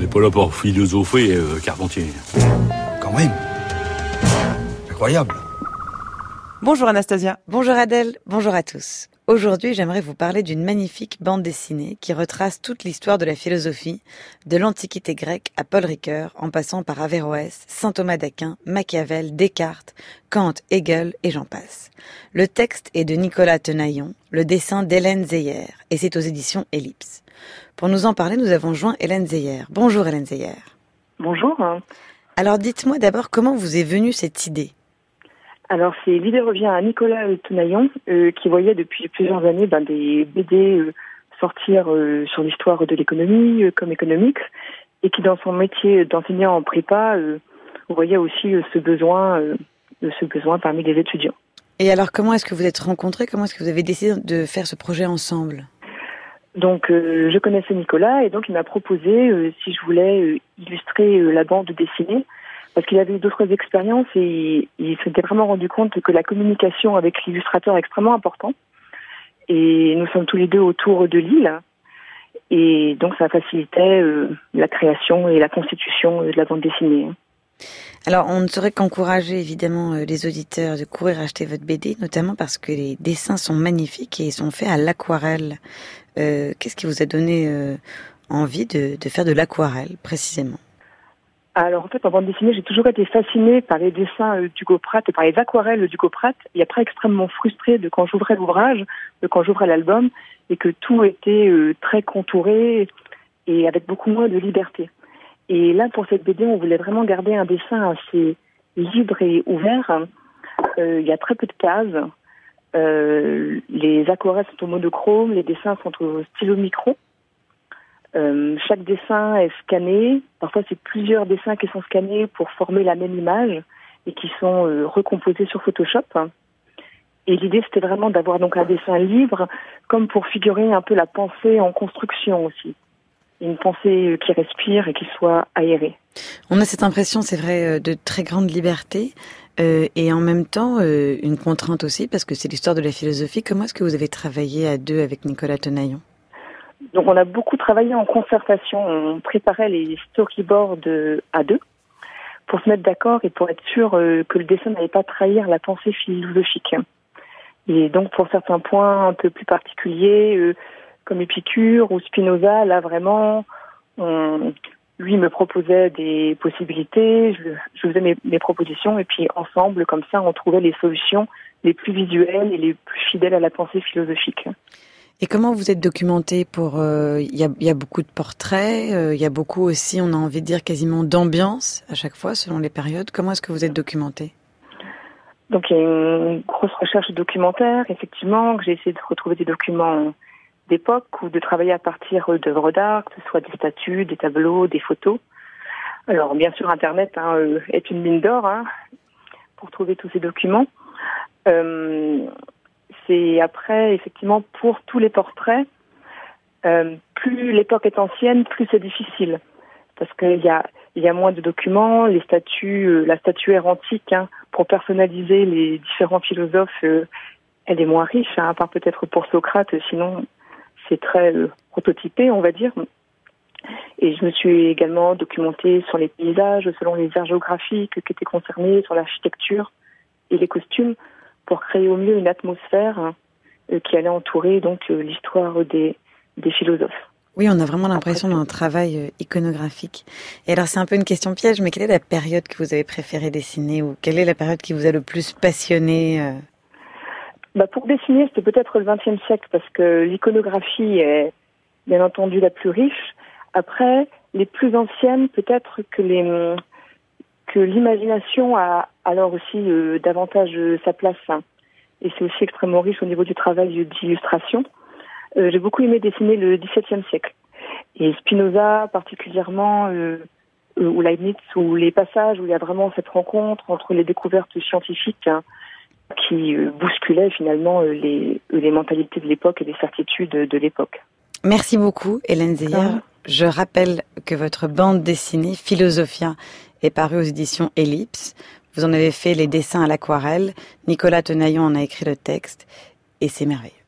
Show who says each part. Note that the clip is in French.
Speaker 1: n'est pas là pour philosopher, euh, Carpentier.
Speaker 2: Quand même. Incroyable.
Speaker 3: Bonjour Anastasia. Bonjour Adèle. Bonjour à tous. Aujourd'hui, j'aimerais vous parler d'une magnifique bande dessinée qui retrace toute l'histoire de la philosophie, de l'Antiquité grecque à Paul Ricoeur, en passant par Averroès, saint Thomas d'Aquin, Machiavel, Descartes, Kant, Hegel et j'en passe. Le texte est de Nicolas Tenaillon, le dessin d'Hélène Zeyer, et c'est aux éditions Ellipse. Pour nous en parler, nous avons joint Hélène Zeyer. Bonjour Hélène Zeyer.
Speaker 4: Bonjour.
Speaker 3: Alors dites-moi d'abord comment vous est venue cette idée?
Speaker 4: Alors c'est l'idée revient à Nicolas Tenaillon euh, qui voyait depuis plusieurs années ben, des BD euh, sortir euh, sur l'histoire de l'économie comme économique et qui dans son métier d'enseignant en prépa voyait aussi ce besoin ce besoin parmi les étudiants.
Speaker 3: Et alors comment est-ce que vous êtes rencontrés? Comment est-ce que vous avez décidé de faire ce projet ensemble?
Speaker 4: Donc je connaissais Nicolas et donc il m'a proposé si je voulais illustrer la bande dessinée parce qu'il avait d'autres expériences et il, s'était vraiment rendu compte que la communication avec l'illustrateur est extrêmement importante. Et nous sommes tous les deux autour de l'île. Et donc ça facilitait euh, la création et la constitution de la bande dessinée.
Speaker 3: Alors, on ne saurait qu'encourager évidemment euh, les auditeurs de courir acheter votre BD, notamment parce que les dessins sont magnifiques et sont faits à l'aquarelle. Euh, qu'est-ce qui vous a donné envie de faire de l'aquarelle précisément?
Speaker 4: Alors en fait, en bande dessinée, j'ai toujours été fascinée par les dessins euh, du Pratt et par les aquarelles du Pratt. Et après, extrêmement frustrée de quand j'ouvrais l'ouvrage, de quand j'ouvrais l'album, et que tout était euh, très contouré et avec beaucoup moins de liberté. Et là, pour cette BD, on voulait vraiment garder un dessin assez libre et ouvert. Euh, il y a très peu de cases. les aquarelles sont au monochrome, les dessins sont au stylo micro. Euh, chaque dessin est scanné. Parfois, c'est plusieurs dessins qui sont scannés pour former la même image et qui sont euh, recomposés sur Photoshop. Et l'idée, c'était vraiment d'avoir donc un dessin libre, comme pour figurer un peu la pensée en construction aussi. Une pensée qui respire et qui soit aérée.
Speaker 3: On a cette impression, c'est vrai, euh, de très grande liberté et en même temps une contrainte aussi, parce que c'est l'histoire de la philosophie. Comment est-ce que vous avez travaillé à deux avec Nicolas Tenaillon?
Speaker 4: Donc on a beaucoup travaillé en concertation, on préparait les storyboards à deux pour se mettre d'accord et pour être sûr euh, que le dessin n'allait pas trahir la pensée philosophique. Et donc pour certains points un peu plus particuliers, euh, comme Épicure ou Spinoza, là vraiment, lui me proposait des possibilités, je, faisais mes, propositions et puis ensemble, comme ça, on trouvait les solutions les plus visuelles et les plus fidèles à la pensée philosophique.
Speaker 3: Et comment vous êtes documenté pour euh, Il y, a, y, a, beaucoup de portraits, euh, il y a beaucoup aussi, on a envie de dire quasiment d'ambiance à chaque fois selon les périodes. Comment est-ce que vous êtes documenté?
Speaker 4: Donc il y a une grosse recherche documentaire, effectivement, que j'ai essayé de retrouver des documents d'époque ou de travailler à partir d'œuvres d'art, que ce soit des statues, des tableaux, des photos. Alors bien sûr, Internet hein, euh, est une mine d'or hein, pour trouver tous ces documents. Euh, c'est après, effectivement, pour tous les portraits, euh, plus l'époque est ancienne, plus c'est difficile. Parce qu'il y a, y a moins de documents, les statues, euh, la statuaire antique, hein, pour personnaliser les différents philosophes, euh, elle est moins riche, hein, à part peut-être pour Socrate, sinon c'est très prototypé, on va dire. Et je me suis également documentée sur les paysages, selon les aires géographiques qui étaient concernés, sur l'architecture et les costumes pour créer au mieux une atmosphère euh, qui allait entourer donc euh, l'histoire des, des philosophes.
Speaker 3: Oui, on a vraiment l'impression d'un travail euh, iconographique. Et alors, c'est un peu une question piège, mais quelle est la période que vous avez préféré dessiner ou quelle est la période qui vous a le plus passionné
Speaker 4: bah Pour dessiner, c'était peut-être le XXe siècle parce que l'iconographie est bien entendu la plus riche. Après, les plus anciennes, peut-être que les que l'imagination a alors aussi euh, davantage euh, sa place. Hein. Et c'est aussi extrêmement riche au niveau du travail d'illustration. Euh, j'ai beaucoup aimé dessiner le XVIIe siècle. Et Spinoza particulièrement, ou Leibniz, ou les passages où il y a vraiment cette rencontre entre les découvertes scientifiques hein, qui bousculaient finalement les, les mentalités de l'époque et les certitudes de l'époque.
Speaker 3: Merci beaucoup, Hélène Zeyer. Je rappelle que votre bande dessinée Philosophia est parue aux éditions Ellipse. Vous en avez fait les dessins à l'aquarelle. Nicolas Tenaillon en a écrit le texte. Et c'est merveilleux.